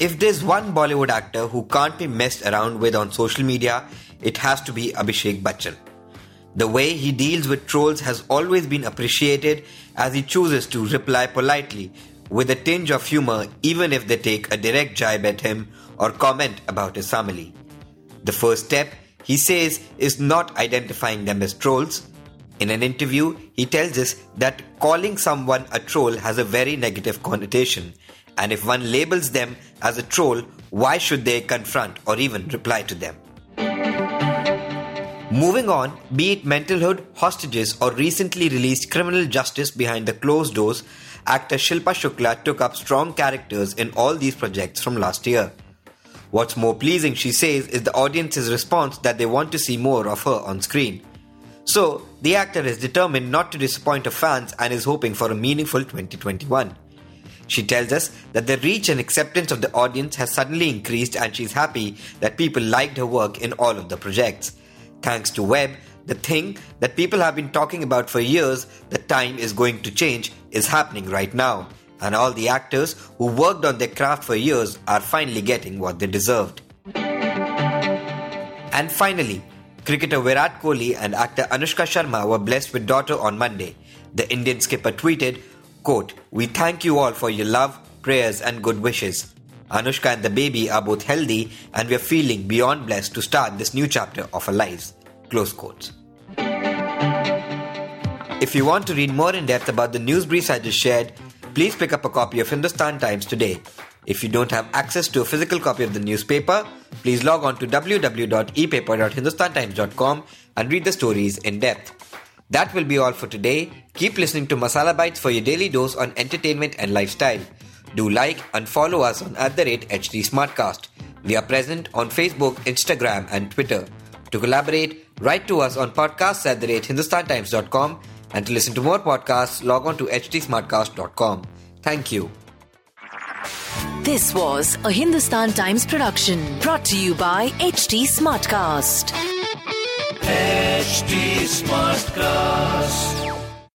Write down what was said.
If there's one Bollywood actor who can't be messed around with on social media, it has to be Abhishek Bachchan. The way he deals with trolls has always been appreciated as he chooses to reply politely with a tinge of humor even if they take a direct jibe at him or comment about his family. The first step, he says, is not identifying them as trolls. In an interview, he tells us that calling someone a troll has a very negative connotation and if one labels them as a troll, why should they confront or even reply to them? Moving on, be it mentalhood, hostages, or recently released criminal justice behind the closed doors, actor Shilpa Shukla took up strong characters in all these projects from last year. What's more pleasing, she says, is the audience's response that they want to see more of her on screen. So, the actor is determined not to disappoint her fans and is hoping for a meaningful 2021. She tells us that the reach and acceptance of the audience has suddenly increased and she's happy that people liked her work in all of the projects. Thanks to Web, the thing that people have been talking about for years, the time is going to change, is happening right now. And all the actors who worked on their craft for years are finally getting what they deserved. And finally, cricketer Virat Kohli and actor Anushka Sharma were blessed with daughter on Monday. The Indian skipper tweeted, Quote, We thank you all for your love, prayers, and good wishes. Anushka and the baby are both healthy, and we are feeling beyond blessed to start this new chapter of our lives. Close quotes. If you want to read more in depth about the news briefs I just shared, please pick up a copy of Hindustan Times today. If you don't have access to a physical copy of the newspaper, please log on to www.epaper.hindustantimes.com and read the stories in depth. That will be all for today. Keep listening to Masala Bites for your daily dose on entertainment and lifestyle. Do like and follow us on at the rate HT Smartcast. We are present on Facebook, Instagram, and Twitter. To collaborate, write to us on podcasts at the rate hindustantimes.com and to listen to more podcasts, log on to htsmartcast.com. Thank you. This was a Hindustan Times production brought to you by HT Smartcast. HT Smartcast.